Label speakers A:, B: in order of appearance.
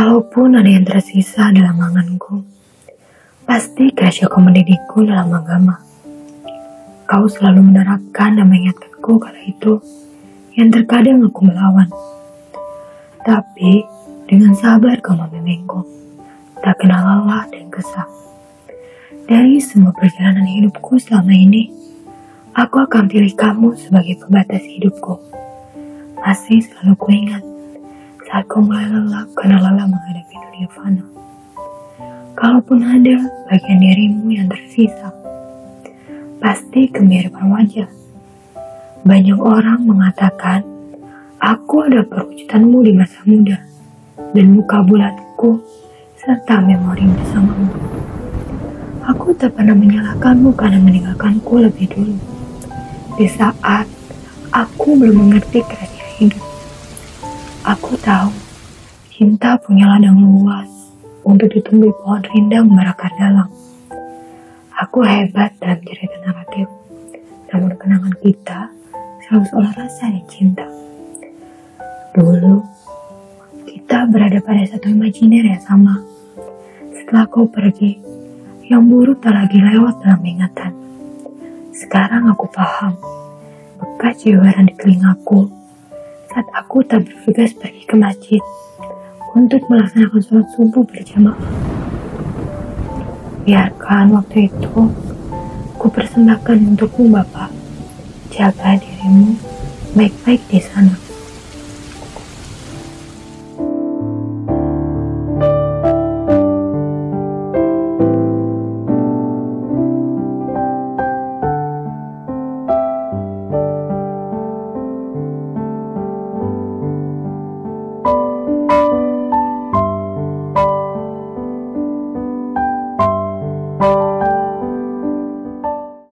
A: Kalaupun ada yang tersisa dalam anganku, pasti Gracia kau mendidikku dalam agama. Kau selalu menerapkan dan mengingatkanku kala itu yang terkadang aku melawan. Tapi dengan sabar kau membimbingku, tak kenal lelah dan kesal. Dari semua perjalanan hidupku selama ini, aku akan pilih kamu sebagai pembatas hidupku. Masih selalu kuingat kau mulai lelah karena lelah menghadapi dunia fana. Kalaupun ada bagian dirimu yang tersisa, pasti kemiripan wajah. Banyak orang mengatakan, aku ada perwujudanmu di masa muda, dan muka bulatku serta memori bersamamu. Aku tak pernah menyalahkanmu karena meninggalkanku lebih dulu. Di saat aku belum mengerti kerasnya hidup. Aku tahu, cinta punya ladang luas untuk ditumbuhi pohon rindang berakar dalam. Aku hebat dalam cerita naratif, namun kenangan kita selalu seolah rasanya cinta. Dulu, kita berada pada satu imajiner yang sama. Setelah kau pergi, yang buruk tak lagi lewat dalam ingatan. Sekarang aku paham, bekas jeweran di telingaku saat aku tak bergegas pergi ke masjid untuk melaksanakan sholat subuh berjamaah. Biarkan waktu itu ku persembahkan untukmu Bapak. Jaga dirimu baik-baik di sana.